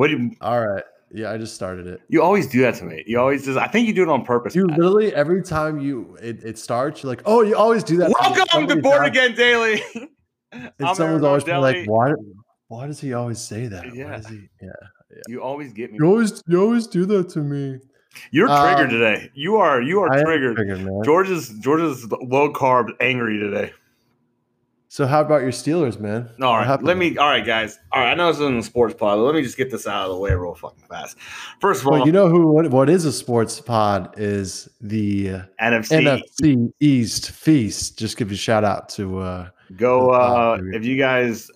What do you? All right. Yeah, I just started it. You always do that to me. You always just. I think you do it on purpose. You Matt. literally every time you it, it starts, you're like, oh, you always do that. to me. Welcome to not- Again Daily. And I'm someone's always been like, why? Why does he always say that? Why Yeah. he? Yeah. You always get me. You always you always do that to me. You're triggered Um, today. You are. You are I triggered. triggered, man. George's George's low carb angry today. So how about your Steelers, man? All right, let me. All right, guys. All right, I know this isn't a sports pod, but let me just get this out of the way real fucking fast. First of all, Well, you know who? What, what is a sports pod? Is the NFC. NFC East Feast? Just give you a shout out to. uh Go. Uh, if you guys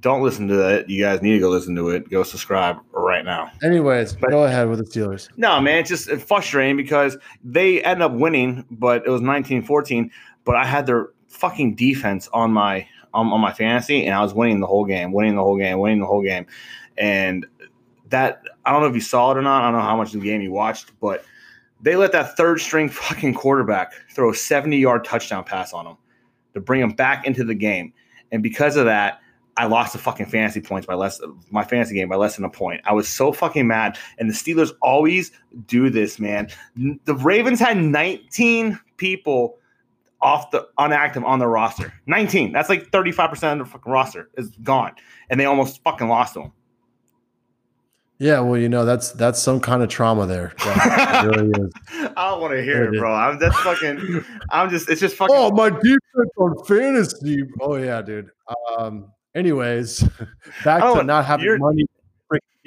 don't listen to it, you guys need to go listen to it. Go subscribe right now. Anyways, But- go ahead with the Steelers. No, man, it's just frustrating because they end up winning, but it was 19-14. But I had their fucking defense on my on, on my fantasy, and I was winning the whole game, winning the whole game, winning the whole game. And that I don't know if you saw it or not. I don't know how much of the game you watched, but they let that third string fucking quarterback throw a 70 yard touchdown pass on him to bring him back into the game. And because of that, I lost the fucking fantasy points by less my fantasy game by less than a point. I was so fucking mad. And the Steelers always do this, man. The Ravens had 19 people off the unactive on their roster. 19. That's like 35% of the fucking roster is gone. And they almost fucking lost them. Yeah, well, you know that's that's some kind of trauma there. Really. I don't want to hear It bro. I'm that's fucking I'm just it's just fucking Oh, my defense on fantasy. Oh yeah, dude. Um. Anyways, back Oh, to not having money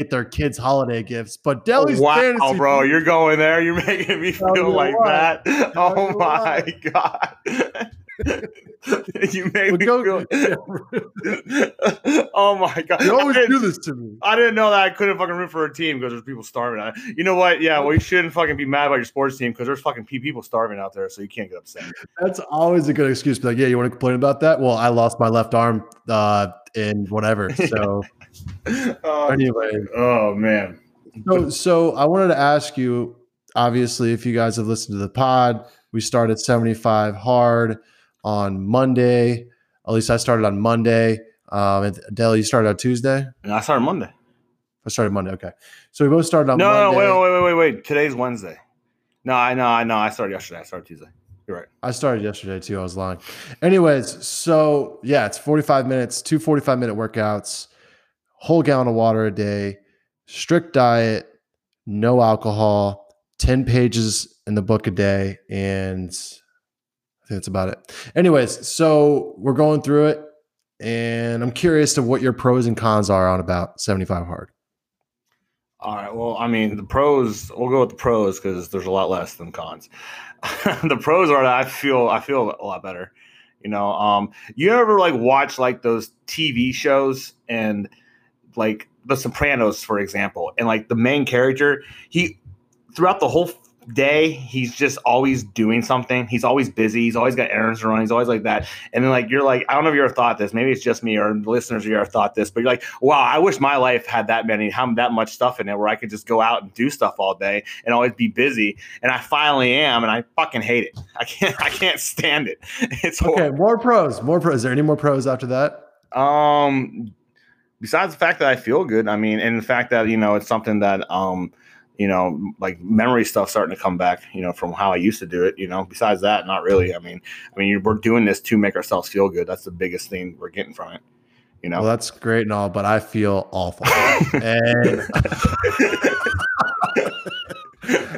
get their kids holiday gifts, but Deli's wow, fantasy. bro, you're going there. You're making me feel like what. that. Tell Oh my what. god. you made Well, me go- feel. oh my god! You always I, didn't, do this to me. I didn't know that I couldn't fucking root for a team because there's people starving. out You know what? Yeah, well, you shouldn't fucking be mad about your sports team because there's fucking people starving out there, so you can't get upset. That's always a good excuse. Be like, yeah, you want to complain about that? Well, I lost my left arm uh, in whatever. So oh, anyway, oh man. so so I wanted to ask you. Obviously, if you guys have listened to the pod, we started seventy five hard on Monday. At least I started on Monday. Um, and Deli, you started on Tuesday. And I started Monday. I started Monday. Okay, so we both started on No, no, Monday. no, wait, wait, wait, wait, wait. Today's Wednesday. No, I know, I know. I started yesterday. I started Tuesday. You're right. I started yesterday too. I was lying. Anyways, so yeah, it's 45 minutes, two 45 minute workouts, whole gallon of water a day, strict diet, no alcohol, 10 pages in the book a day. And I think that's about it. Anyways, so we're going through it. And I'm curious to what your pros and cons are on about 75 hard. All right. Well, I mean, the pros. We'll go with the pros because there's a lot less than cons. the pros are that I feel I feel a lot better. You know, um, you ever like watch like those TV shows and like The Sopranos, for example, and like the main character, he throughout the whole day he's just always doing something. He's always busy. He's always got errands to run. He's always like that. And then like you're like i don't know if you ever thought this. Maybe it's just me or the listeners you ever thought this but you're like wow i wish my life had that many how that much stuff in it where i could just go out and do stuff all day and always be busy. And i finally am and i fucking hate it. I can't i can't stand it. It's Okay, more pros, more pros. Is there any more pros after that? um, besides the fact that I feel good, I mean, and the fact that you know it's something that um, you know, like memory stuff starting to come back, you know, from how I used to do it. You know, besides that, not really. I mean, I mean, we're doing this to make ourselves feel good. That's the biggest thing we're getting from it. You know, Well, that's great and all, but I feel awful. and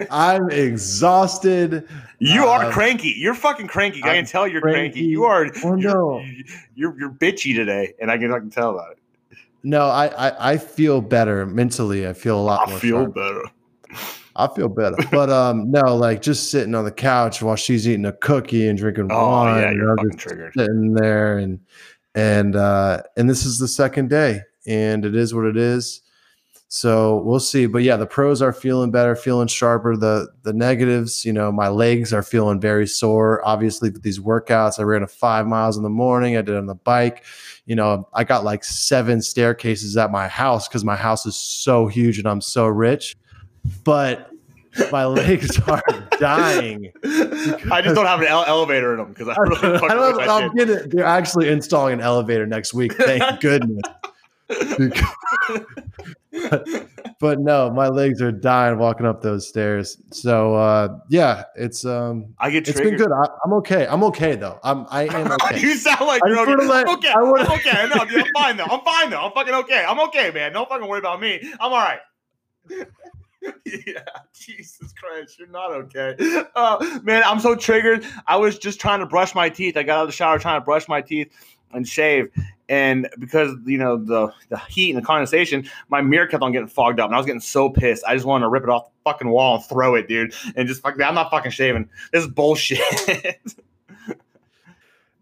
I'm exhausted. you are um, cranky. You're fucking cranky. I I'm can tell you're cranky. cranky. You are. Oh, you're, no. you're you're bitchy today, and I can I can tell about it. No, I, I I feel better mentally. I feel a lot more I feel sharp. better. I feel better, but um, no, like just sitting on the couch while she's eating a cookie and drinking Oh wine. yeah, and you're fucking just triggered. sitting there, and and uh, and this is the second day, and it is what it is. So we'll see. But yeah, the pros are feeling better, feeling sharper. The the negatives, you know, my legs are feeling very sore. Obviously, with these workouts, I ran a five miles in the morning. I did it on the bike. You know, I got like seven staircases at my house because my house is so huge and I'm so rich. But my legs are dying. I just don't have an ele- elevator in them because I really I don't, wish I I'm did. getting, they're actually installing an elevator next week. Thank goodness. but no, my legs are dying walking up those stairs. So uh, yeah, it's um, I get it's been good. I, I'm okay. I'm okay though. I'm I am okay. you sound like you're okay. I'm okay. I wanna- I'm okay. No, dude, I'm fine though. I'm fine though. I'm fucking okay. I'm okay, man. Don't fucking worry about me. I'm all right. yeah, Jesus Christ, you're not okay. Uh, man, I'm so triggered. I was just trying to brush my teeth. I got out of the shower trying to brush my teeth and shave. And because you know the the heat and the condensation, my mirror kept on getting fogged up, and I was getting so pissed. I just wanted to rip it off the fucking wall and throw it, dude, and just fuck. that. I'm not fucking shaving. This is bullshit.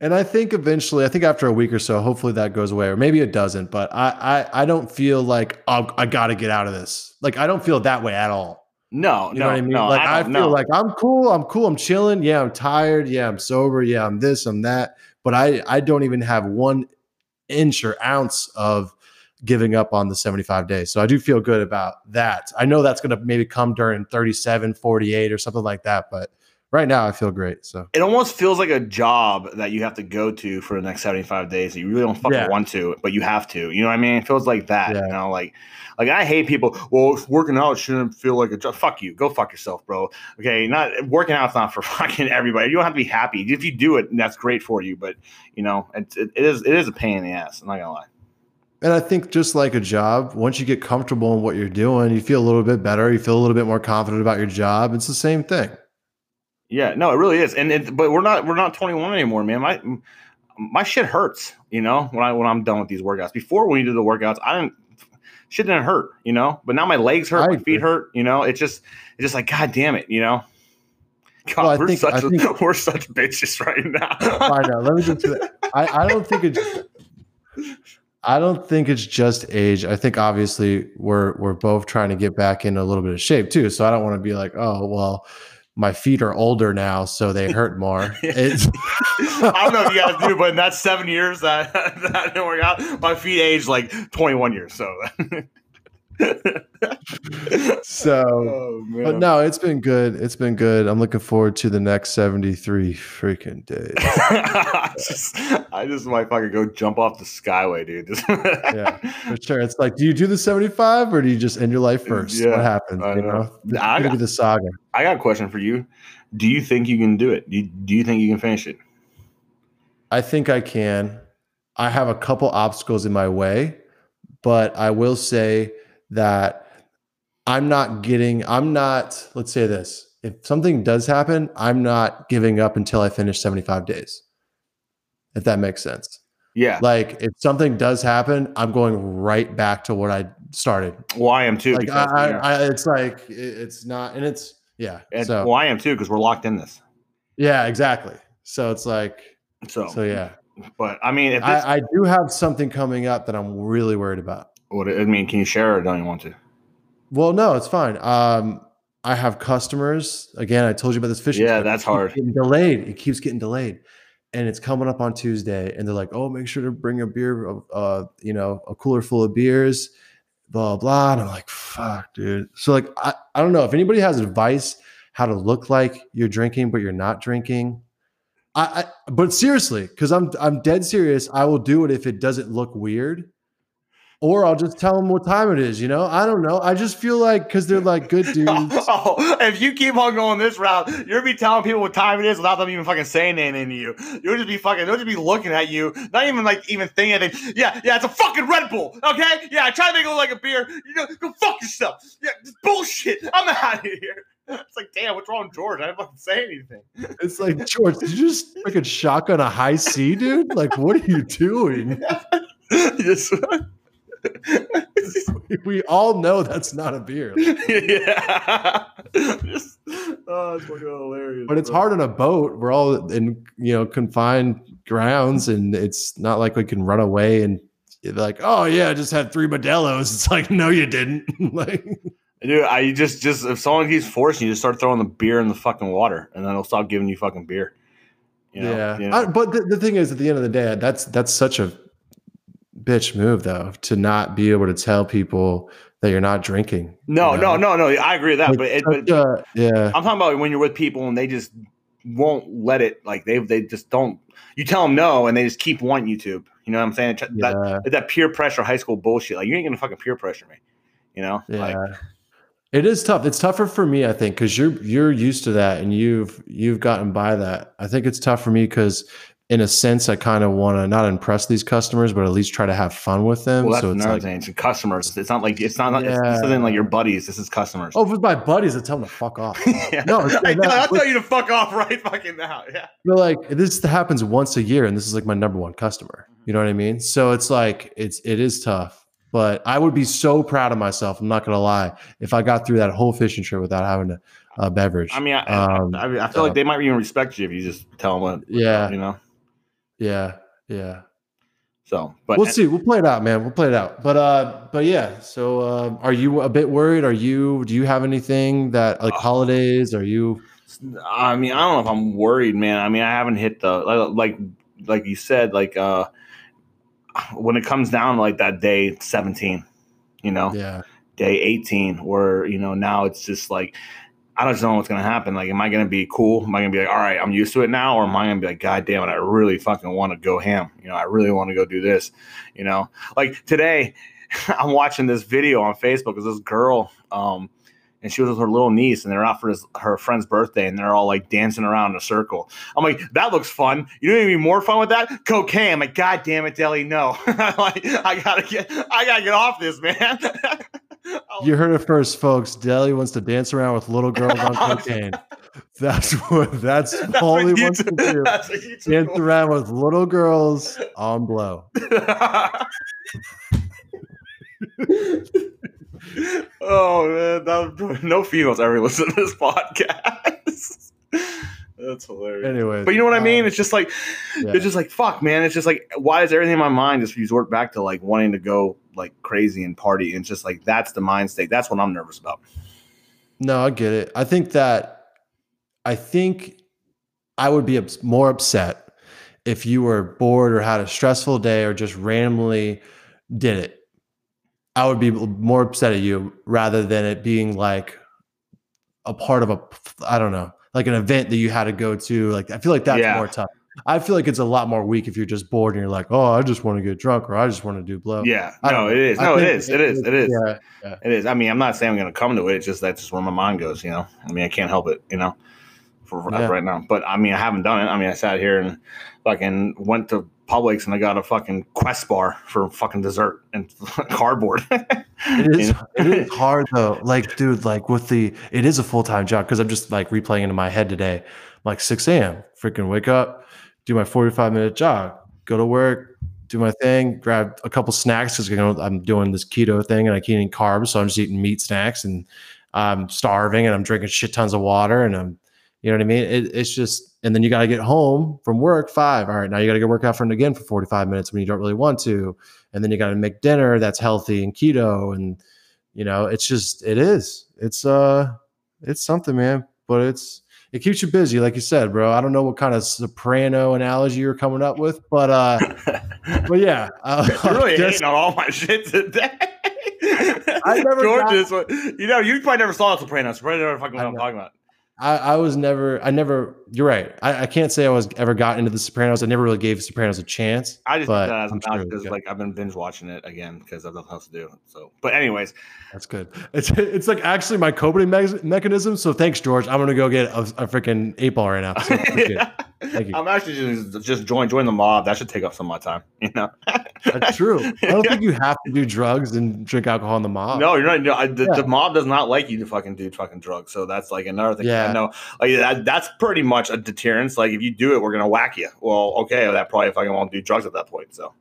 And I think eventually, I think after a week or so, hopefully that goes away, or maybe it doesn't. But I, I, I don't feel like oh, I got to get out of this. Like I don't feel that way at all. no, You no, know what I mean? no. like I, I, feel know. like I'm cool. I'm cool. I'm chilling. Yeah, I'm tired. Yeah, I'm sober. Yeah, I'm this. I'm that. But I, I don't even have one inch or ounce of giving up on the 75 days. So I do feel good about that. I know that's going to maybe come during 37, 48 or something like that. But right now I feel great. So it almost feels like a job that you have to go to for the next 75 days. You really don't fucking Yeah. want to, but you have to. You know what I mean? It feels like that. Yeah. You know, like like I hate people. Well, working out shouldn't feel like a job. Fuck you. Go fuck yourself, bro. Okay, not working out's not for fucking everybody. You don't have to be happy. If you do it, that's great for you. But you know, it, it, it is it is a pain in the ass. I'm not gonna lie. And I think just like a job, once you get comfortable in what you're doing, you feel a little bit better. You feel a little bit more confident about your job. It's the same thing. Yeah, no, it really is. And it, but we're not we're not 21 anymore, man. My my shit hurts, you know, when I when I'm done with these workouts. Before when you do the workouts, I didn't shit didn't hurt, you know. But now my legs hurt, I my agree. feet hurt, you know. It's just it's just like god damn it, you know. God, Well, I we're think- such think- we're such bitches right now. I know. Let me just. I, I don't think it's. I don't think it's just age. I think obviously we're we're both trying to get back in a little bit of shape too. So I don't want to be like, oh well, my feet are older now, so they hurt more. I don't know if you guys do, but in that seven years that that didn't work out, my feet aged like 21 years. So, so, oh, but no, it's been good. It's been good. I'm looking forward to the next 73 freaking days. I just, I just might fucking go jump off the skyway, dude. Yeah, For sure. It's like, do you do the 75 or do you just end your life first? Yeah, what happens? I You know. I got- the saga. I got a question for you. Do you think you can do it? Do you, do you think you can finish it? I think I can. I have a couple obstacles in my way, but I will say that I'm not getting, I'm not, let's say this. If something does happen, I'm not giving up until I finish 75 days. If that makes sense. Yeah. Like if something does happen, I'm going right back to what I started. Well, I am too. Like because, I, yeah. I, it's like it- it's not, and it's yeah. And- So well, I am too because we're locked in this. yeah, exactly. So it's like So, so yeah. but I mean, if this, I, I do have something coming up that I'm really worried about. What I mean, can you share or don't you want to? Well, no, it's fine. Um, I have customers. Again, I told you about this fishing. Yeah, trip. That's hard. Delayed. It keeps getting delayed, and it's coming up on Tuesday. And they're like, "Oh, make sure to bring a beer, uh, you know, a cooler full of beers." Blah blah. And I'm like, "Fuck, dude." So like, I, I don't know if anybody has advice how to look like you're drinking but you're not drinking. I, I but seriously, because I'm I'm dead serious. I will do it if it doesn't look weird. Or I'll just tell them what time it is. You know, I don't know. I just feel like because they're like good dudes. Oh, if you keep on going this route, you're be telling people what time it is without them even fucking saying anything to you. You'll just be fucking. They'll just be looking at you, not even like even thinking anything. Yeah, yeah, it's a fucking Red Bull. Okay, yeah, I try to make it look like a beer. You go, go fuck yourself. Yeah, bullshit. I'm out of here. It's like, damn, what's wrong, George? I didn't fucking say anything. It's like George, did you just freaking shotgun a Hi-C, dude? Like, what are you doing? Just- We all know that's not a beer, yeah. Just- oh, it's fucking hilarious. but it's bro. hard on a boat. We're all in you know confined grounds, and it's not like we can run away and like, oh yeah, I just had three Modelo's. It's like, no, you didn't. like, Dude, I just just if someone keeps forcing you, just start throwing the beer in the fucking water, and then they'll stop giving you fucking beer. You know? yeah. You know? I- but the, the thing is, at the end of the day, that's that's such a bitch move, though, to not be able to tell people that you're not drinking. no, you no, know? no, no. I agree with that, Like, but, it, but yeah, I'm talking about when you're with people and they just won't let it. Like they they just don't. You tell them no, and they just keep wanting you to. You know what I'm saying? That yeah. that peer pressure, high school bullshit. Like you ain't gonna fucking peer pressure me. You know, Yeah. Like, it is tough. It's tougher for me, I think, because you're you're used to that and you've you've gotten by that. I think it's tough for me because in a sense I kind of want to not impress these customers, but at least try to have fun with them. well, that's so it's another like thing. It's customers. It's not like it's not. It's, Yeah. this isn't like your buddies. This is customers. Oh, with my buddies, I tell them to fuck off. yeah. No, I, no, I'll tell you to fuck off right fucking now. Yeah. But like this happens once a year, and this is like my number one customer. You know what I mean? So it's like it's it is tough. But I would be so proud of myself. I'm not gonna lie. If I got through that whole fishing trip without having a, a beverage. I mean, I, Um, I, I, I feel so- like they might even respect you if you just tell them what. Yeah. You know. Yeah, yeah. So, but we'll see. We'll play it out, man. We'll play it out. But uh, but yeah. So uh, are you a bit worried? Are you? Do you have anything that like Uh, holidays? Are you? I mean, I don't know if I'm worried, man. I mean, I haven't hit the like like you said, like uh when it comes down like that day 17, you know, Yeah, day 18, where you know now it's just like I don't know what's gonna happen. Like, am I gonna be cool? Am I gonna be like, all right, I'm used to it now, or am I gonna be like, God damn it, I really fucking want to go ham. You know, I really want to go do this. You know, like today, I'm watching this video on Facebook. Is this girl? Um, and she was with her little niece, and they're out for his, her friend's birthday, and they're all like dancing around in a circle. I'm like, that looks fun. You know, what be more fun with that cocaine. I'm like, God damn it, Deli, no. like, I gotta get, I gotta get off this, man. you heard it first, folks. Deli wants to dance around with little girls on cocaine. That's what. That's, That's all what he wants to do. that's what YouTube Dance around with little girls on blow. oh man, that no females ever listen to this podcast. That's hilarious. Anyway, But you know what I mean? um, It's just like yeah. it's just like fuck, man. It's just like why is everything in my mind just resort back to like wanting to go like crazy and party? And just like that's the mind state. That's what I'm nervous about. No, I get it. I think that I think I would be more upset if you were bored or had a stressful day or just randomly did it. I would be more upset at you rather than it being like a part of a I don't know, like an event that you had to go to. Like I feel like that's Yeah. more tough. I feel like it's a lot more weak if you're just bored and you're like, "Oh, I just want to get drunk or I just want to do blow." Yeah, no, it is. No, it is. It is. It is. Yeah. It is. I mean, I'm not saying I'm going to come to it. It's just that's just where my mind goes. You know. I mean, I can't help it. You know. For, for Yeah. right now, but I mean, I haven't done it. I mean, I sat here and fucking went to Publix and I got a fucking Quest bar for fucking dessert and cardboard. it, is, it is hard though. Like, dude, like with the, it is a full time job because I'm just like replaying into my head today. Like 6 a.m., freaking wake up, do my 45 minute jog, go to work, do my thing, grab a couple snacks because you know I'm doing this keto thing and I can't eat carbs, so I'm just eating meat snacks and I'm starving and I'm drinking shit tons of water and I'm, you know what I mean? It, it's just, and then you got to get home from work five. All right, now you got to go work out for again for 45 minutes when you don't really want to and then you got to make dinner that's healthy and keto and you know it's just it is it's uh it's something man but it's it keeps you busy like you said bro i don't know what kind of soprano analogy you're coming up with but uh but yeah uh, You're really just- hating on all my shit today. I never George got- is what you know. You probably never saw Sopranos. Sopranos never fucking know I what I'm talking about. I, I was never i never you're right I, I can't say i was ever got into the sopranos i never really gave sopranos a chance I just did that as I'm an sure out it was because good. like I've been binge watching it again because I've nothing else to do. So, but anyways, That's good. It's it's like actually my coping me- mechanism. So thanks, George. I'm gonna go get a, a freaking eight ball right now. So appreciate it. Thank you. I'm actually just just join join the mob. That should take up some of my time. You know. That's true. I don't think you have to do drugs and drink alcohol in the mob. No, you're not. No, I, the, Yeah. the mob does not like you to fucking do fucking drugs. So that's like another thing. Yeah. I know. Like that, that's pretty much a deterrence. Like if you do it, we're gonna whack you. Well, okay, that probably fucking won't do drugs at that point. So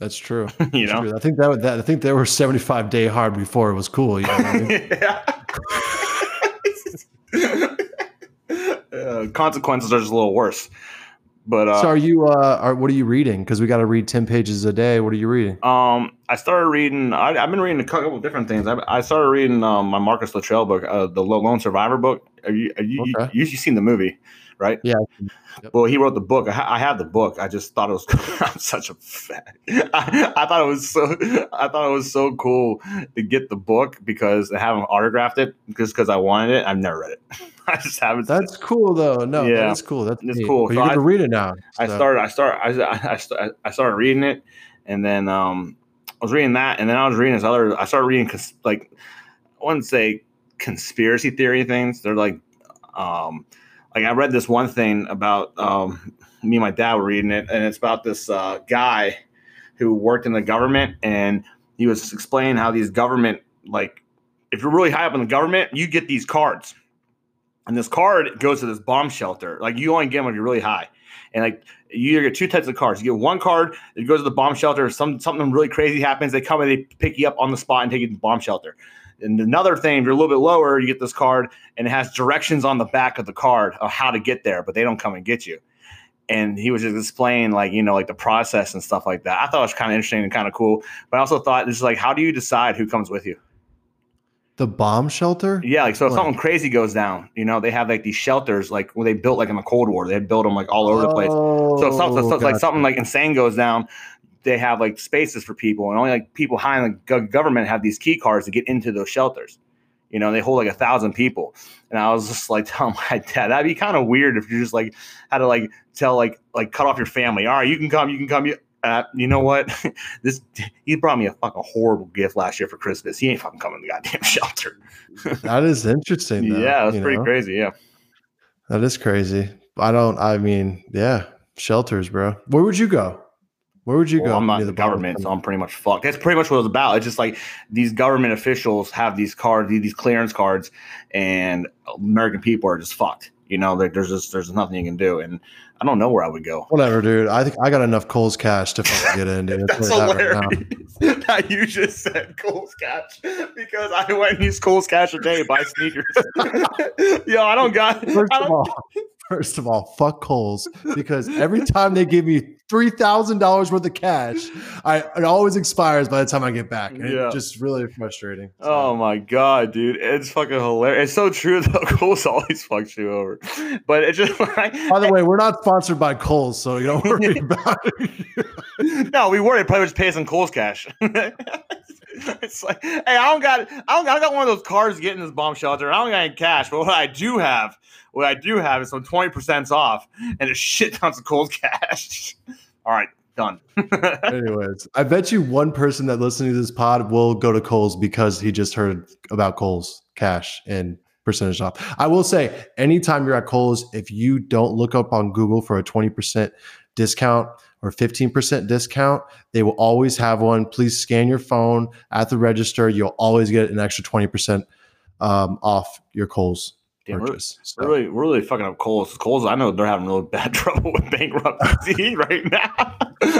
that's true. you That's know. true. I think that, would- that I think they were 75 day hard before it was cool. You know I mean? Consequences are just a little worse. But uh, so are you? Uh, are what are you reading? Because we got to read 10 pages a day. What are you reading? Um, I started reading. I, I've been reading a couple of different things. I, I started reading um, my Marcus Luttrell book, uh, the Lone Survivor book. Have you, have you, Okay. you, you've seen the movie, right? Yeah. Yep. Well, he wrote the book. I, ha- I have the book. I just thought it was. I'm such a fat. I, I thought it was so. I thought it was so cool to get the book because I haven't autographed it just because I wanted it. I've never read it. I just haven't. That's cool though. No, Yeah. that's cool. That's It's cool. So you're gonna read it now. I so- started. I started. I, I, I I started reading it, and then um, I was reading that, and then I was reading this other. I started reading like I wouldn't say conspiracy theory things. They're like, um, like I read this one thing about um, me and my dad were reading it, and it's about this uh, guy who worked in the government, and he was explaining how these government like if you're really high up in the government, you get these cards. And this card goes to this bomb shelter. Like you only get them if you're really high. And like you get two types of cards. You get one card, it goes to the bomb shelter. If some something really crazy happens, they come and they pick you up on the spot and take you to the bomb shelter. And another thing, if you're a little bit lower, you get this card and it has directions on the back of the card of how to get there, but they don't come and get you. And he was just explaining like, you know, like the process and stuff like that. I thought it was kind of interesting and kind of cool. But I also thought is like, how do you decide who comes with you? The bomb shelter? Yeah, like so if Like- something crazy goes down, you know, they have like these shelters like where they built like in the Cold War. They had built them like all over the place. So if something, so Oh, like something like insane goes down, they have like spaces for people, and only like people high in the go- government have these key cards to get into those shelters. You know, they hold like a thousand people, and I was just like telling my dad that'd be kind of weird if you just like had to like tell like like cut off your family. All right, you can come, you can come. You, uh, you know what? this he brought me a fucking horrible gift last year for Christmas. He ain't fucking coming to the goddamn shelter. That is interesting. Though, yeah, that's pretty know? crazy. Yeah. That is crazy. I don't. I mean, yeah, shelters, bro. Where would you go? Where would you Well, go? I'm not the government, so? I'm pretty much fucked. That's pretty much what it was about. It's just like these government officials have these cards, these clearance cards, and American people are just fucked. You know, there- there's just there's nothing you can do, and I don't know where I would go. Whatever, dude. I think I got enough Kohl's cash to fucking get in, dude. That's where it's at right hilarious that you just said Kohl's Cash because I went and used Kohl's Cash today to buy sneakers. Yo, I don't got. First I of don't, all, first of all, fuck Kohl's because every time they give me three thousand dollars worth of cash, I it always expires by the time I get back. And Yeah. It's just really frustrating. So, Oh my god, dude! It's fucking hilarious. It's so true though. Kohl's always fucks you over, but it's just like by the way, we're not sponsored by Kohl's, so you don't worry about it. no, we were. They probably just pay us in Kohl's cash. it's like, hey, I don't got, I don't, I don't got one of those cars getting this bomb shelter. I don't got any cash, but what I do have, what I do have is some twenty percent off and a shit tons of Kohl's cash. All right, done. Anyways, I bet you one person that listening to this pod will go to Kohl's because he just heard about Kohl's cash and percentage off. I will say, anytime you're at Kohl's, if you don't look up on Google for a 20% discount or 15% discount, they will always have one. Please scan your phone at the register. You'll always get an extra 20% um, off your Kohl's Damn, we're. So- we're really, we're really fucking up Kohl's. Kohl's, I know they're having really bad trouble with bankruptcy right now.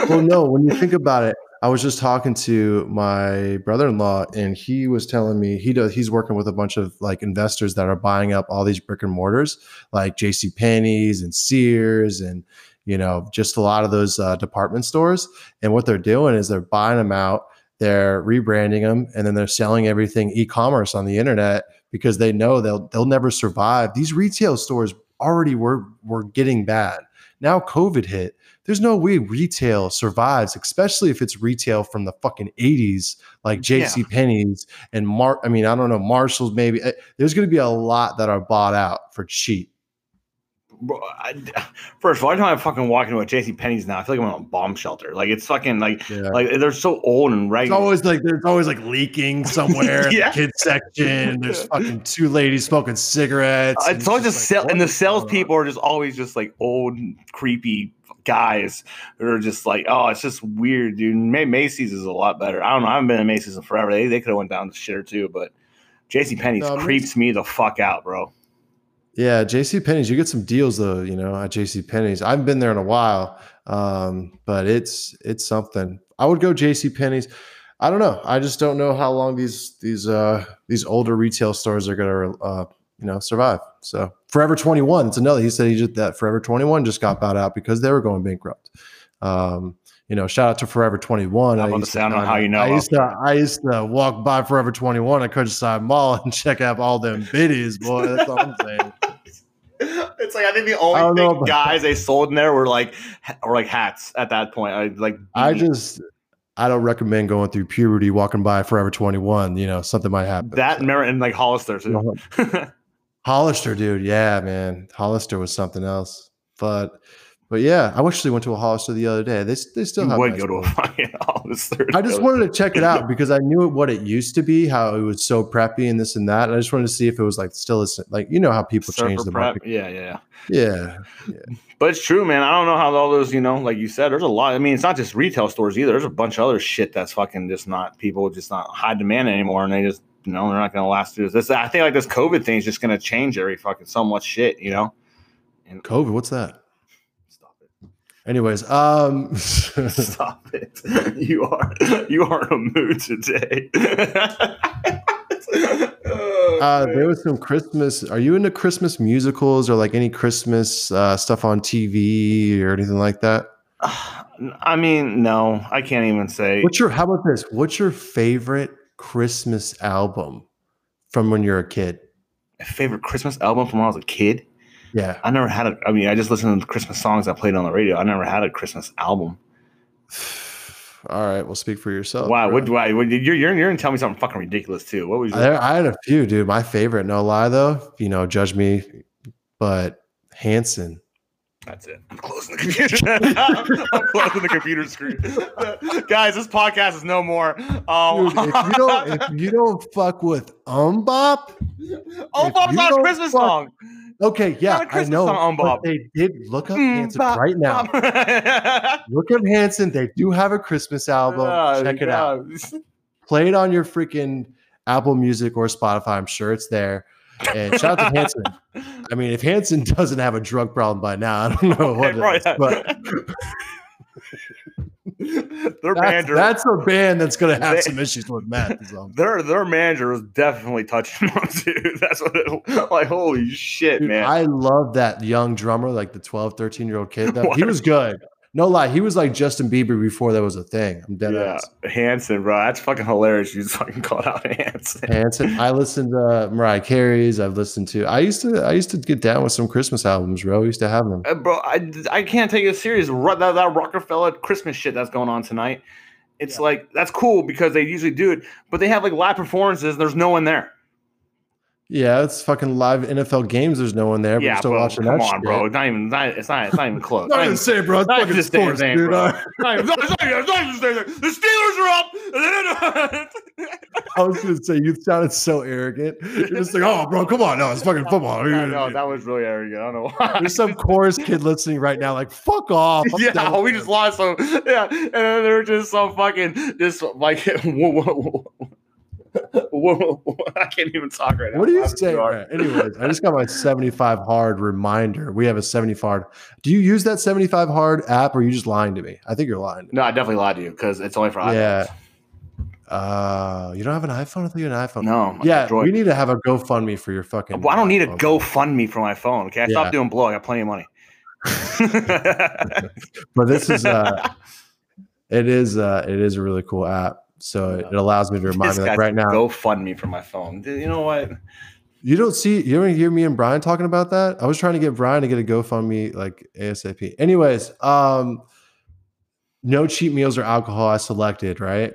well, no, when you think about it, I was just talking to my brother-in-law and he was telling me he does he's working with a bunch of like investors that are buying up all these brick and mortars like JC Penney's and Sears and you know just a lot of those uh, department stores and what they're doing is they're buying them out they're rebranding them and then they're selling everything e-commerce on the internet because they know they'll they'll never survive these retail stores already were were getting bad now covid hit there's no way retail survives, especially if it's retail from the fucking 80s, like Yeah. JC Penney's and Mar I mean, I don't know, Marshalls maybe. Eh, There's gonna be a lot that are bought out for cheap. Bro, I, first of all, every time I fucking walk into a JC Penney's now, I feel like I'm in a bomb shelter. Like it's fucking like Yeah. like they're so old and right. It's always like there's always like leaking somewhere Yeah. in the kids section. There's fucking two ladies smoking cigarettes. Uh, it's always just like, sell, what and the on? salespeople are just always just like old, creepy guys that are just like, oh, it's just weird, dude. May Macy's is a lot better. I don't know. I haven't been in Macy's in forever. They, they could have went down the shitter too, but JC Penney's No, creeps me the fuck out, bro. Yeah, JC Penney's, you get some deals though, you know, at JC Penney's. I haven't been there in a while. Um, but it's it's something. I would go JC Penney's. I don't know. I just don't know how long these these uh these older retail stores are gonna uh you know survive. So Forever 21, it's another. He said he just that Forever 21 just got bought out because they were going bankrupt. Um, you know, shout out to Forever 21. I'm about to used I how you know. I used to I used to walk by Forever 21 at Countryside Mall and check out all them biddies, boy. That's all I'm saying. It's like I think the only thing guys they sold in there were like were like hats at that point. I like I just I don't recommend going through puberty walking by Forever 21. You know, something might happen. that So- and like Hollister too. Uh-huh. Hollister, dude. Yeah, man. Hollister was something else. But but yeah, I actually went to a Hollister the other day. They they still You have. would nice go to a Hollister. I just wanted to check it out because I knew what it used to be, how it was so preppy and this and that. And I just wanted to see if it was like still as like you know how people change Surfer the prep. market. Yeah, yeah, yeah. Yeah, But it's true, man. I don't know how all those, you know, like you said, there's a lot. I mean, it's not just retail stores either. There's a bunch of other shit that's fucking just not people just not high demand anymore, and they just, you know, they're not going to last through this. I think like this COVID thing is just going to change every fucking so much shit, you know. And COVID. What's that? Anyways, um, stop it. You are you are in a mood today. Oh, uh, there was some Christmas. Are you into Christmas musicals or like any Christmas uh, stuff on TV or anything like that? I mean, no, I can't even say. What's your? How about this? What's your favorite Christmas album from when you're a kid? favorite Christmas album from when I was a kid. Yeah. I never had a. I mean, I just listened to the Christmas songs I played on the radio. I never had a Christmas album. All right. Well, speak for yourself. wow, bro. what do I? What, you're you're you're gonna tell me something fucking ridiculous too. What was your, I, had a few, dude. My favorite, no lie though, you know, judge me, but Hanson. That's it. I'm closing the computer. I'm closing the computer screen. Guys, this podcast is no more. Um, Dude, if you don't, if you don't fuck with MMMBop, Bob's not a Christmas fuck- song. Okay, yeah, I know. song, but they did look up Mm, Hanson bop, right now. Look up Hanson. They do have a Christmas album. Oh, Check it out. Play it on your freaking Apple Music or Spotify. I'm sure it's there. And shout out to Hanson. I mean, if Hanson doesn't have a drug problem by now, I don't know what Right, does. But their that's, manager, that's a band that's going to have They- some issues with is their their manager was definitely touching them, dude. That's what it like. Holy shit, Dude, man! I love that young drummer, like the 12, 13 year old kid. That, he was good. No lie. He was like Justin Bieber before that was a thing. I'm dead yeah, ass. Hanson, bro, that's fucking hilarious. You just fucking called out Hanson. Hanson. I listened to Mariah Carey's. I've listened to. I used to. I used to get down with some Christmas albums, bro. I used to have them. Uh, bro, I, I can't take it serious. That, that Rockefeller Christmas shit that's going on tonight. It's Yeah. like that's cool because they usually do it, but they have like live performances. And there's no one there. Yeah, it's fucking live NFL games. There's no one there. But yeah, still bro, watching come that on, shit. bro. It's not even. Not, it's not. It's not even close. Not Not even same, bro. It's not fucking even sports, thing, dude. bro. Not even- not even- it's not even the. The Steelers are up. I was gonna say you sounded so arrogant. You're just like, oh, bro, come on, no, it's fucking football. I know that was really arrogant. I don't know why. There's some chorus kid listening right now, like, fuck off. I'm yeah, we just lost some. Yeah, and then they're just some fucking just like I can't even talk right now. What do you I'm say? sorry. Anyways, I just got my 75 hard reminder. We have a 75 hard. Do you use that 75 hard app or are you just lying to me? I think you're lying. No, I definitely lied to you because it's only for iPhones. Yeah. Uh, you don't have an iPhone? I thought you had an iPhone. No, Yeah, Droid. we need to have a GoFundMe for your fucking. Well, I don't need a iPhone. GoFundMe for my phone. Okay, I Yeah. stopped doing blow. I got plenty of money. But this is uh, it is uh, it is a really cool app. So it, allows me to remind This me like right now. GoFundMe for my phone. You know what? You don't see you don't hear me and Brian talking about that. I was trying to get Brian to get a GoFundMe like ASAP. Anyways, um, no cheap meals or alcohol. I selected right.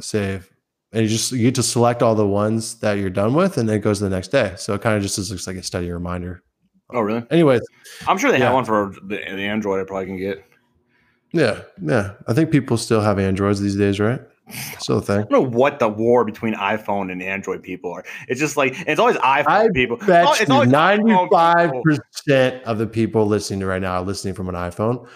Save, and you just you get to select all the ones that you're done with, and then it goes to the next day. So it kind of just looks like a steady reminder. Oh, really? Anyways, I'm sure they Yeah. have one for the, the Android. I probably can get. Yeah, yeah. I think people still have Androids these days, right? Still a thing. I don't know what the war between iPhone and Android people are. It's just like it's always iPhone I people. Bet it's always ninety-five percent of the people listening to right now are listening from an iPhone.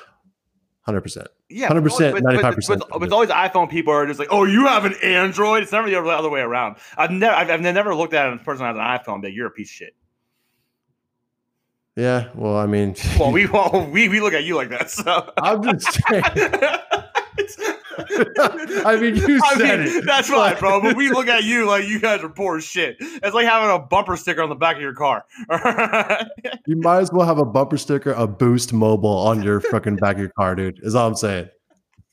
Hundred percent. Yeah, 100%, but- but- 95%. But, but it's always iPhone people are just like, oh, you have an Android. It's never the other way around. I've never, I've, I've never looked at a person who has an iPhone, but you're a piece of shit. Yeah. Well, I mean, Well, we, well, we, we look at you like that. So I'm just saying. I mean, you I said mean, it. That's fine, bro. But we look at you like you guys are poor as shit. It's like having a bumper sticker on the back of your car. You might as well have a bumper sticker, a Boost Mobile on your fucking back of your car, dude. Is all I'm saying.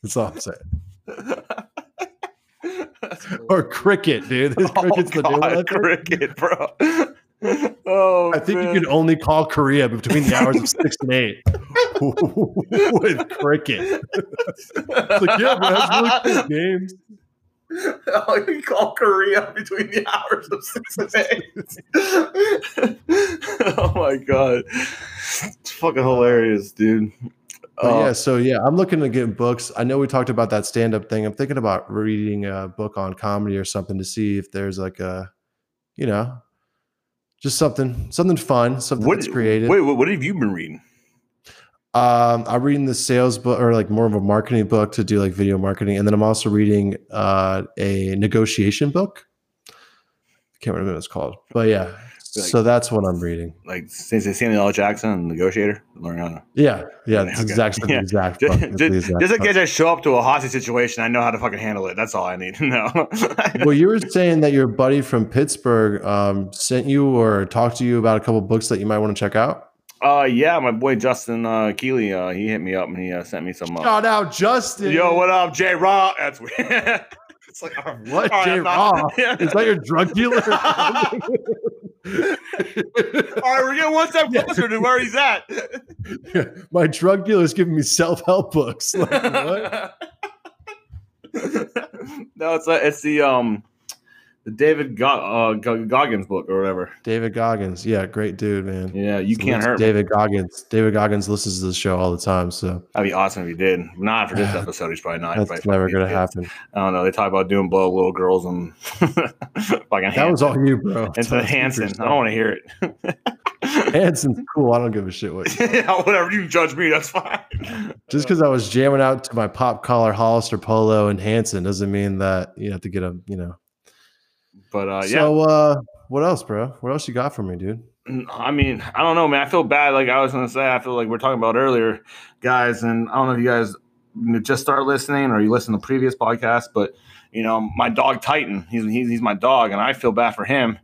That's all I'm saying. Or Cricket, dude. This Cricket's the new one. God, cricket, bro. Oh, I think man. you can only call Korea between the hours of six and eight with Cricket. It's like, yeah, but it has really cool games. Oh, you call Korea between the hours of six and eight. oh my god, it's fucking hilarious, dude. But Uh, yeah, so yeah, I'm looking to get books. I know we talked about that stand up thing. I'm thinking about reading a book on comedy or something to see if there's like a, you know, just something, something fun, something what, that's creative. Wait, what, what have you been reading? Um, I'm reading the sales book or like more of a marketing book to do like video marketing, and then I'm also reading uh, a negotiation book. I can't remember what it's called, but yeah. Like- so that's what I'm reading. Like since Samuel L. Jackson, Negotiator, learn how to. Yeah, yeah, Okay. exactly Yeah. the exact. Just, book. It's the just, exact just in case I show up to a hostage situation, I know how to fucking handle it. That's all I need to know. well, you were saying that your buddy from Pittsburgh um, sent you or talked to you about a couple books that you might want to check out. uh, yeah, my boy Justin uh, Keeley, uh, he hit me up and he uh, sent me some. Uh, Shout out Justin. Yo, what up, J. Raw? That's weird. it's like What, all right, J. Raw? Yeah. Is that your drug dealer? All right, we're getting one step closer to where he's at. My drug dealer is giving me self help books. Like, what? no, it's uh, it's the um the David Go- uh, Goggins book or whatever. David Goggins. Yeah, great dude, man. Yeah, you can't Salute to hurt me. David Goggins. David Goggins listens to the show all the time, so That'd be awesome if you did. Not for this episode. He's probably not. That's probably never gonna happen. I don't know. They talk about doing blow little girls and fucking. That was all you, bro. It's a Hanson. I don't want to hear it. Hanson's cool. I don't give a shit what. yeah, whatever. You judge me. That's fine. Just because I was jamming out to my pop collar Hollister polo and Hanson doesn't mean that you have to get a, you know. But uh, yeah, So, uh, what else, bro? What else you got for me, dude? I mean, I don't know, man. I feel bad. Like I was gonna say, I feel like we're talking about earlier, guys, and I don't know if you guys just start listening or you listen to previous podcasts, but you know, my dog Titan, he's he's, he's my dog, and I feel bad for him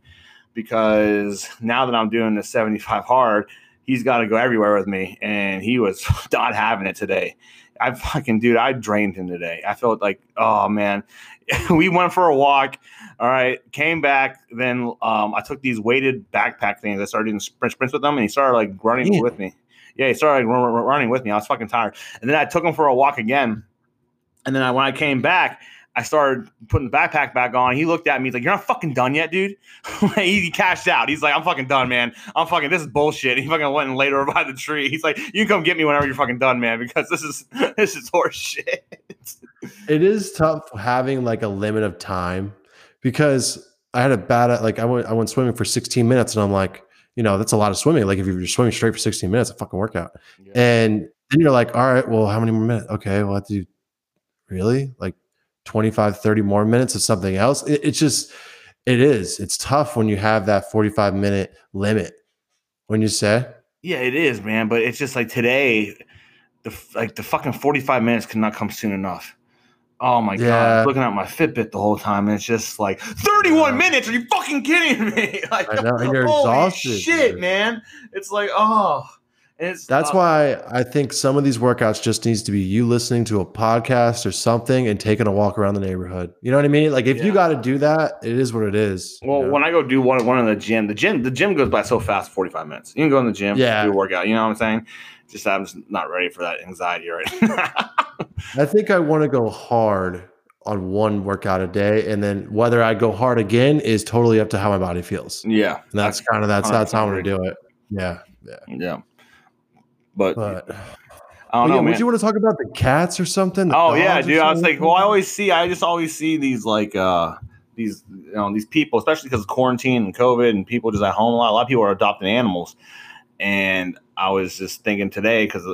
because now that I'm doing the 75 hard, he's got to go everywhere with me, and he was not having it today. I fucking dude, I drained him today. I felt like, oh man, we went for a walk. All right, came back. Then um, I took these weighted backpack things. I started doing sprint sprints with them, and he started like running Yeah. with me. Yeah, he started like, run- running with me. I was fucking tired, and then I took him for a walk again. And then I, when I came back, I started putting the backpack back on. He looked at me. He's like, "You're not fucking done yet, dude." he, he cashed out. He's like, "I'm fucking done, man. I'm fucking. This is bullshit." He fucking went and laid over by the tree. He's like, "You can come get me whenever you're fucking done, man, because this is this is horse shit." It is tough having like a limit of time because I had a bad like I went I went swimming for 16 minutes and I'm like, you know, that's a lot of swimming. Like if you're swimming straight for 16 minutes, a fucking workout. And then you're like, all right, well, how many more minutes? Okay, well, I have to do really like 25, 30 more minutes of something else. It, it's just, it is. It's tough when you have that 45 minute limit. When you say, Yeah, it is, man. But it's just like today, the like the fucking forty five minutes could not come soon enough. Oh my god! Yeah. was looking at my Fitbit the whole time, and it's just like thirty one Yeah. minutes. Are you fucking kidding me? Like, I know, and you're exhausted, Shit, dude. man. It's like oh, and it's That's uh, why I think some of these workouts just needs to be you listening to a podcast or something and taking a walk around the neighborhood. You know what I mean? Like if Yeah. you got to do that, it is what it is. you Well, know? when I go do one one in the gym, the gym the gym goes by so fast, forty five minutes. You can go in the gym, Yeah. do a workout. You know what I'm saying? Just I'm just not ready for that anxiety right. Now. I think I want to go hard on one workout a day, and then whether I go hard again is totally up to how my body feels. yeah, And that's kind of that's that's how I'm gonna do it. Yeah, yeah. But, but I don't yeah, know, man. would you want to talk about the cats or something? The Oh yeah, dude. I was like, well, I always see, I just always see these like uh these you know these people, especially because of quarantine and COVID and people just at home a lot. A lot of people are adopting animals, and I was just thinking today because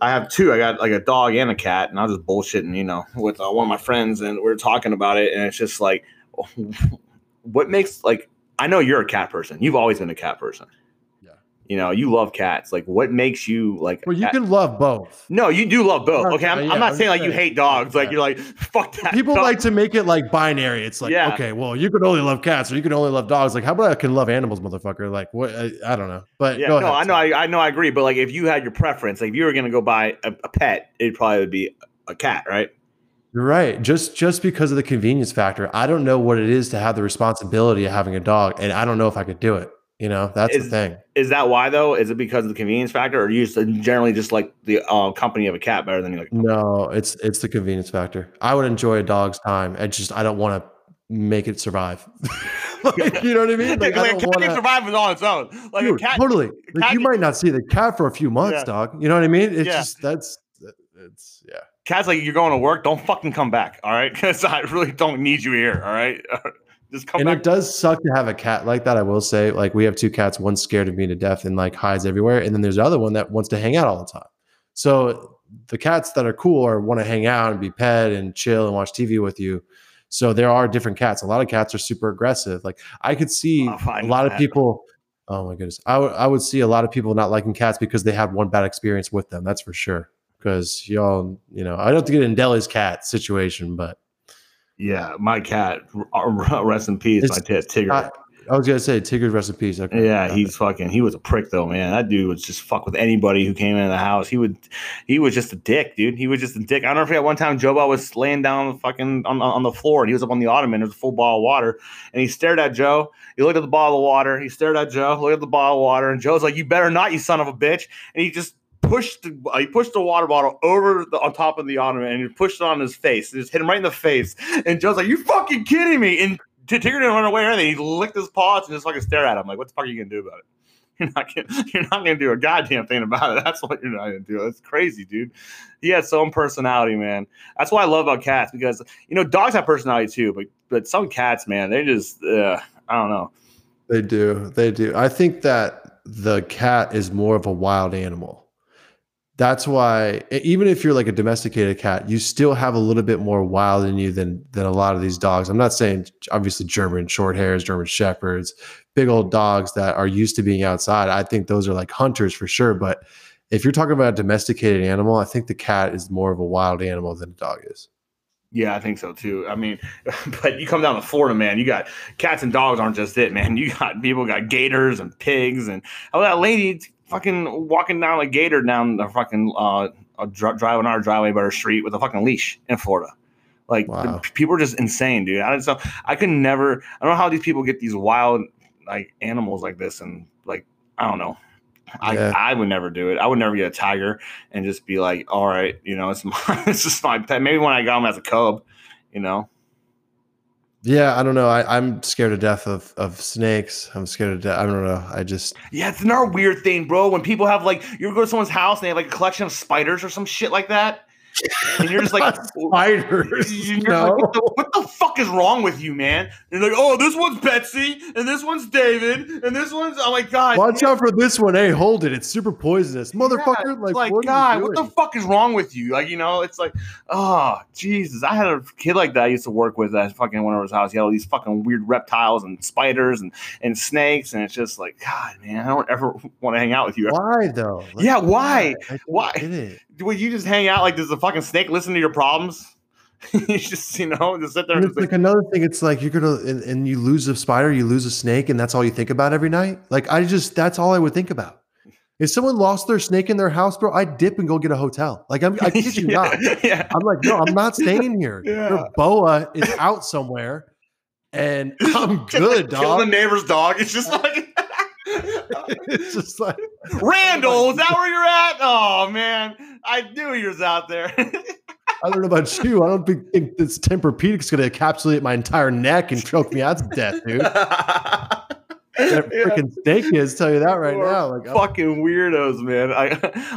I have two. I got like a dog and a cat, and I was just bullshitting, you know, with uh, one of my friends, and we are talking about it, and it's just like, what makes like I know you're a cat person. You've always been a cat person. You know, you love cats. Like, what makes you like? Well, you cat- can love both. no, you do love both. Okay, I'm, yeah, I'm not I'm saying like you hate dogs. Like you're like fuck that. People dog." like to make it like binary. It's like, Yeah. okay, well, you can only love cats or you can only love dogs. Like, how about I can love animals, motherfucker? Like, what? I, I don't know. But Yeah, no, ahead. I know, I, I know, I agree. But like, if you had your preference, like if you were gonna go buy a, a pet, it'd probably would be a cat, right? You're right. Just just because of the convenience factor, I don't know what it is to have the responsibility of having a dog, and I don't know if I could do it. You know, that's Is- the thing. Is that why though? Is it because of the convenience factor, or you just generally just like the uh, company of a cat better than you like? No, it's it's the convenience factor. I would enjoy a dog's time. I just I don't want to make it survive. like, you know what I mean? Like, Like, I a cat can wanna- survive on its own. Like Dude, a cat, totally. Like cat you can- might not see the cat for a few months, Yeah. dog. You know what I mean? It's Yeah. just that's it's yeah. cat's like you're going to work. Don't fucking come back. All right, because I really don't need you here. All right, just come and back. it does suck to have a cat like that. I will say, like we have two cats. One's scared of me to death and like hides everywhere, and then there's the other one that wants to hang out all the time. So the cats that are cool are want to hang out and be pet and chill and watch TV with you. So there are different cats. A lot of cats are super aggressive. Like I could see a I a know lot of people. Oh my goodness, I would I would see a lot of people not liking cats because they had one bad experience with them. That's for sure. Because y'all, you know, I don't have to get in Deli's cat situation, but yeah, my cat. Rest in peace, my cat Tigger. I, I was gonna say Tigger's recipes. Okay. Yeah, he's fucking. He was a prick though, man. That dude was just fuck with anybody who came into the house. He would, he was just a dick, dude. He was just a dick. I don't know if you one time Joe was laying down the fucking on, on the floor and he was up on the ottoman. There was a full bottle of water, and he stared at Joe. He looked at the bottle of water. He stared at Joe. Looked at the bottle of water, and Joe's like, "You better not, you son of a bitch!" And he just pushed uh, he pushed the water bottle over the on top of the ottoman and he pushed it on his face. It just hit him right in the face. And Joe's like, "You fucking kidding me?" And Tigger didn't run away or anything. He licked his paws and just fucking stared at him. Like, what the fuck are you gonna do about it? You're not gonna, you're not gonna do a goddamn thing about it. That's what you're not gonna do. That's crazy, dude. He has some personality, man. That's what I love about cats because you know dogs have personality too, but but some cats, man, they just uh, I don't know. They do. They do. I think that the cat is more of a wild animal. That's why even if you're like a domesticated cat, you still have a little bit more wild in you than than a lot of these dogs. I'm not saying obviously German short hairs, German shepherds, big old dogs that are used to being outside. I think those are like hunters for sure, but if you're talking about a domesticated animal, I think the cat is more of a wild animal than a dog is. Yeah, I think so too. I mean, but you come down to Florida, man. You got cats and dogs aren't just it, man. You got people got gators and pigs and oh that lady fucking walking down a gator down the fucking uh, dri- driving our driveway by her street with a fucking leash in Florida. Like Wow. the- people are just insane, dude. I don't know. I could never. I don't know how these people get these wild like animals like this and like I don't know. I, Yeah. I would never do it. I would never get a tiger and just be like, all right, you know, it's my it's just my pet. Maybe when I got him as a cub, you know. Yeah, I don't know. I, I'm scared to death of of snakes. I'm scared to death. I don't know. I just Yeah, it's another weird thing, bro. When people have like, you go to someone's house and they have like a collection of spiders or some shit like that, and you're just like, spiders. You're no. like, what, the, fuck is wrong with you, man? And you're like, oh, this one's Betsy, and this one's David, and this one's oh my god. Watch out for this one. Hey, hold it. It's super poisonous. Motherfucker. Yeah, like, like, what God, what the fuck is wrong with you? Like, you know, it's like, oh, Jesus. I had a kid like that I used to work with at fucking one of his house. He had all these fucking weird reptiles and spiders and, and snakes, and it's just like, God, man, I don't ever want to hang out with you. Why though? Like, Yeah, why? I Why? Would you just hang out like does the fucking snake listen to your problems? you just, you know, just sit there And and it's just like another thing. It's like you're gonna and, and you lose a spider, you lose a snake, and that's all you think about every night. Like I just that's all I would think about. If someone lost their snake in their house, bro, I'd dip and go get a hotel. Like I'm, I kid you yeah, not. yeah. I'm like, no, I'm not staying here. Yeah. Your boa is out somewhere, and I'm good, Kill the neighbor's dog. It's just like it's just like Randall, is that where you're at? Oh man, I knew he was out there. I don't know about you. I don't think, think this Tempur-Pedic's going to encapsulate my entire neck and choke me out to death, dude. That Yeah. freaking snake is. Tell you that right We're now. Like, fucking weirdos, man. I,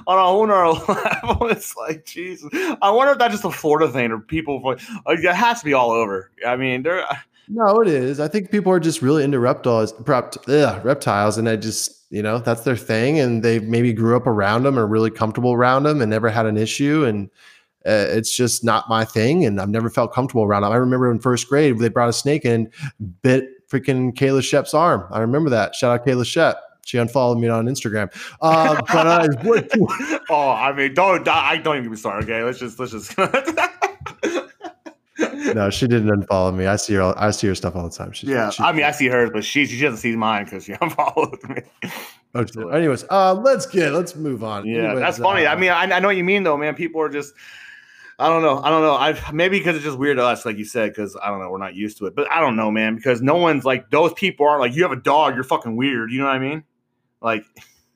on a whole nother level, it's like Jesus. I wonder if that's just a Florida thing or people. Like, it has to be all over. I mean, there. No, it is. I think people are just really into reptiles, reptiles, and I just, you know, that's their thing, and they maybe grew up around them or really comfortable around them and never had an issue, and uh, it's just not my thing, and I've never felt comfortable around them. I remember in first grade they brought a snake in, bit freaking Kayla Shep's arm. I remember that. Shout out Kayla Shep. She unfollowed me on Instagram. Uh, but what, oh, I mean, don't. I don't even me started. Okay, let's just let's just. no, she didn't unfollow me. I see her. all- I see her stuff all the time. She, yeah, she- I mean, I see hers, but she she doesn't see mine because she unfollowed me. oh, she- anyways, uh, let's get let's move on. Yeah, Anyways, that's funny. uh, I mean, I, I know what you mean though, man. People are just I don't know. I don't know. I maybe because it's just weird to us, like you said, because I don't know, we're not used to it. But I don't know, man, because no one's like those people aren't like you have a dog, you're fucking weird. You know what I mean? Like,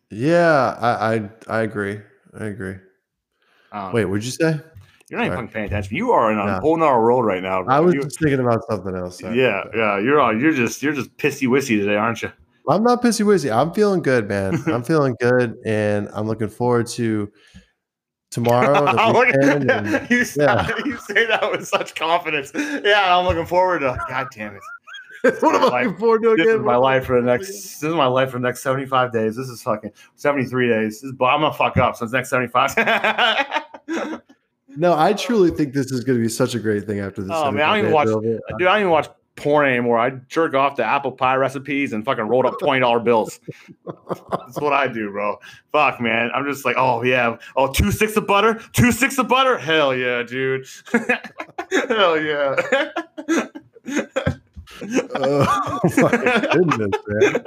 Yeah, I I, I agree. I agree. um, Wait, what'd you say? You're not even paying attention. You are in a Yeah. whole nother world right now. Bro. I was You- just thinking about something else. sorry. yeah, yeah. You're on. You're just you're just pissy wissy today, aren't you? I'm not pissy wizzy. I'm feeling good, man. I'm feeling good, and I'm looking forward to tomorrow. and the I'm looking- weekend, and- you, say, yeah. you say that with such confidence. Yeah, I'm looking forward to. God damn it. what am I looking forward to This again? is my life for the next. This is my life for the next 75 days. This is fucking 73 days. This is, I'm gonna fuck up. So it's next 75. No, I truly think this is going to be such a great thing after this. Oh, man, I don't even watch- Dude, I don't even watch porn anymore. I jerk off to apple pie recipes and fucking rolled up twenty dollar bills. That's what I do, bro. Fuck, man. I'm just like, oh yeah, oh two sticks of butter, two sticks of butter. Hell yeah, dude. Hell yeah. Oh my goodness, man.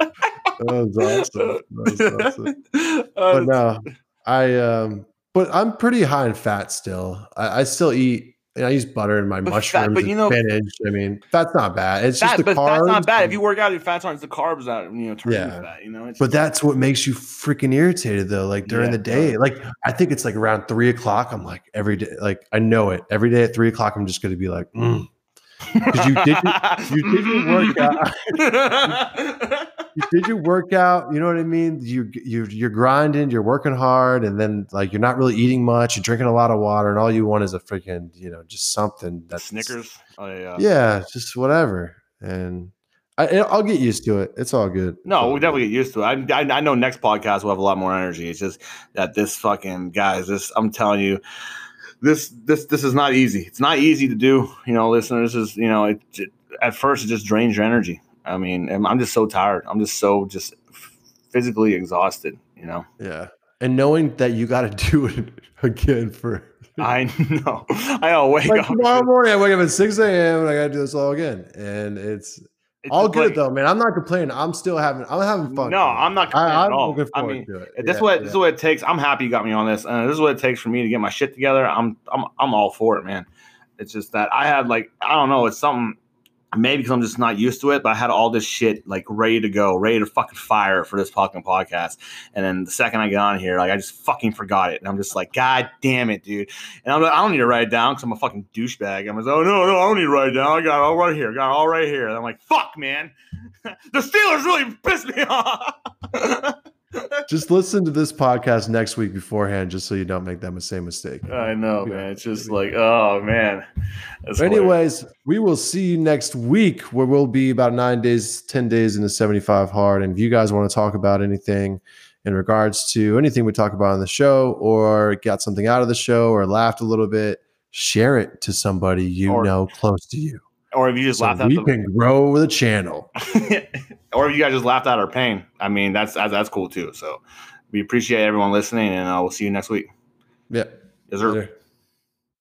That was awesome. That was awesome. But no, I um, but I'm pretty high in fat still. I, I still eat. And I use butter in my But fat- mushrooms, but and you know- spinach. I mean, fat's not bad. It's just fat, the but carbs. fat's not bad. If you work out, your fat's aren't the carbs that you know turn Yeah. fat. You know, it's But that's what makes you freaking irritated though. Like during Yeah. the day, like I think it's like around three o'clock. I'm like every day, like I know it. Every day at three o'clock, I'm just going to be like, mm. 'Cause you didn't. you did your workout. you did your workout. You know what I mean? You you you're grinding. You're working hard, and then like you're not really eating much. You're drinking a lot of water, and all you want is a freaking you know just something that's Snickers. Oh yeah. Yeah, just whatever. And I I'll get used to it. It's all good. No, all we good. definitely get used to it. I, I, I know next podcast will have a lot more energy. It's just that this fucking guys, this I'm telling you, this this this is not easy. It's not easy to do. You know, listeners, this is you know, it, it at first it just drains your energy. I mean, I'm I'm just so tired. I'm just so just physically exhausted. You know, Yeah. And knowing that you got to do it again for I know. I. Wake like up. tomorrow morning, I wake up at 6 a.m. and I got to do this all again. And It's all good like- though, man. I'm not complaining. I'm still having, I'm having fun. No, I'm not complaining I, at I'm all. looking I forward mean, to it. This Yeah, what yeah. this is what it takes. I'm happy you got me on this, and this is what it takes for me to get my shit together. I'm I'm I'm all for it, man. It's just that I had like I don't know. It's something maybe because I'm just not used to it, but I had all this shit like ready to go, ready to fucking fire for this fucking podcast. And then the second I get on here, like I just fucking forgot it, and I'm just like, God damn it, dude. And I'm like, I don't need to write it down because I'm a fucking douchebag. I'm like, oh no, no, I don't need to write it down. I got it all right here. I got it all right here. And I'm like, fuck, man. the Steelers really pissed me off. Just listen to this podcast next week beforehand, just so you don't make that same mistake. I know, man. It's just like, oh man. That's But hilarious. anyways, we will see you next week where we'll be about nine days, 10 days into 75 hard. And if you guys want to talk about anything in regards to anything we talk about on the show or got something out of the show or laughed a little bit, share it to somebody you Or- know close to you. or if you just So laughed we the, can grow the channel. or if you guys just laughed at our pain. I mean, that's that's, that's cool too. So we appreciate everyone listening, and uh, we'll see you next week. Yeah. Is there? Later.